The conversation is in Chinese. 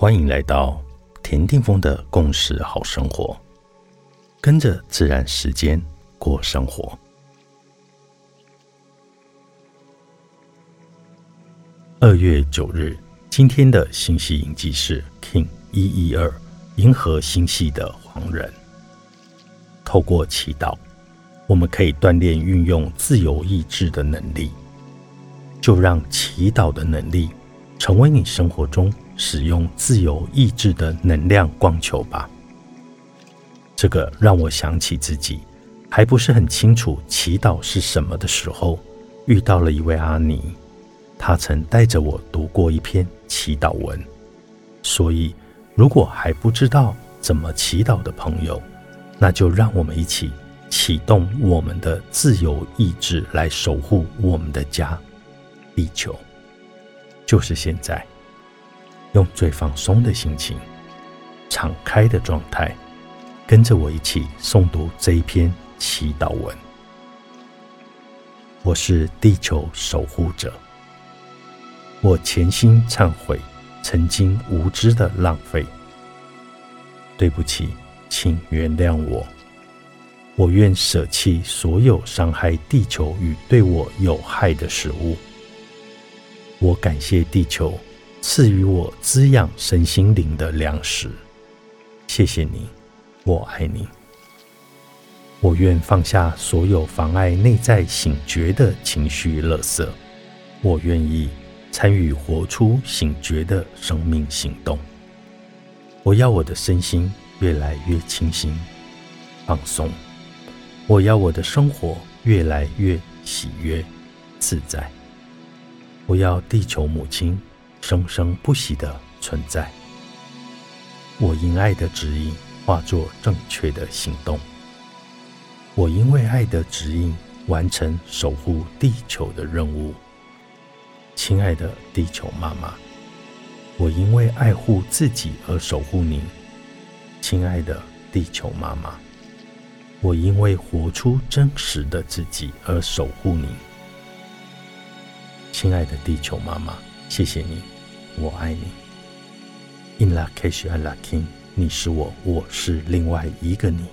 欢迎来到田定峰的共识好生活，跟着自然时间过生活。二月九日，今天的星系印记是 King 一一二银河星系的黄人。透过祈祷，我们可以锻炼运用自由意志的能力。就让祈祷的能力成为你生活中。使用自由意志的能量光球吧。这个让我想起自己还不是很清楚祈祷是什么的时候，遇到了一位阿尼，他曾带着我读过一篇祈祷文。所以，如果还不知道怎么祈祷的朋友，那就让我们一起启动我们的自由意志来守护我们的家——地球。就是现在。用最放松的心情、敞开的状态，跟着我一起诵读这一篇祈祷文。我是地球守护者，我潜心忏悔曾经无知的浪费。对不起，请原谅我。我愿舍弃所有伤害地球与对我有害的事物。我感谢地球。赐予我滋养身心灵的粮食，谢谢你，我爱你。我愿放下所有妨碍内在醒觉的情绪垃圾，我愿意参与活出醒觉的生命行动。我要我的身心越来越清新、放松。我要我的生活越来越喜悦、自在。我要地球母亲。生生不息的存在。我因爱的指引化作正确的行动。我因为爱的指引完成守护地球的任务。亲爱的地球妈妈，我因为爱护自己而守护您。亲爱的地球妈妈，我因为活出真实的自己而守护您。亲爱的地球妈妈。谢谢你，我爱你。In la case I like king，你是我，我是另外一个你。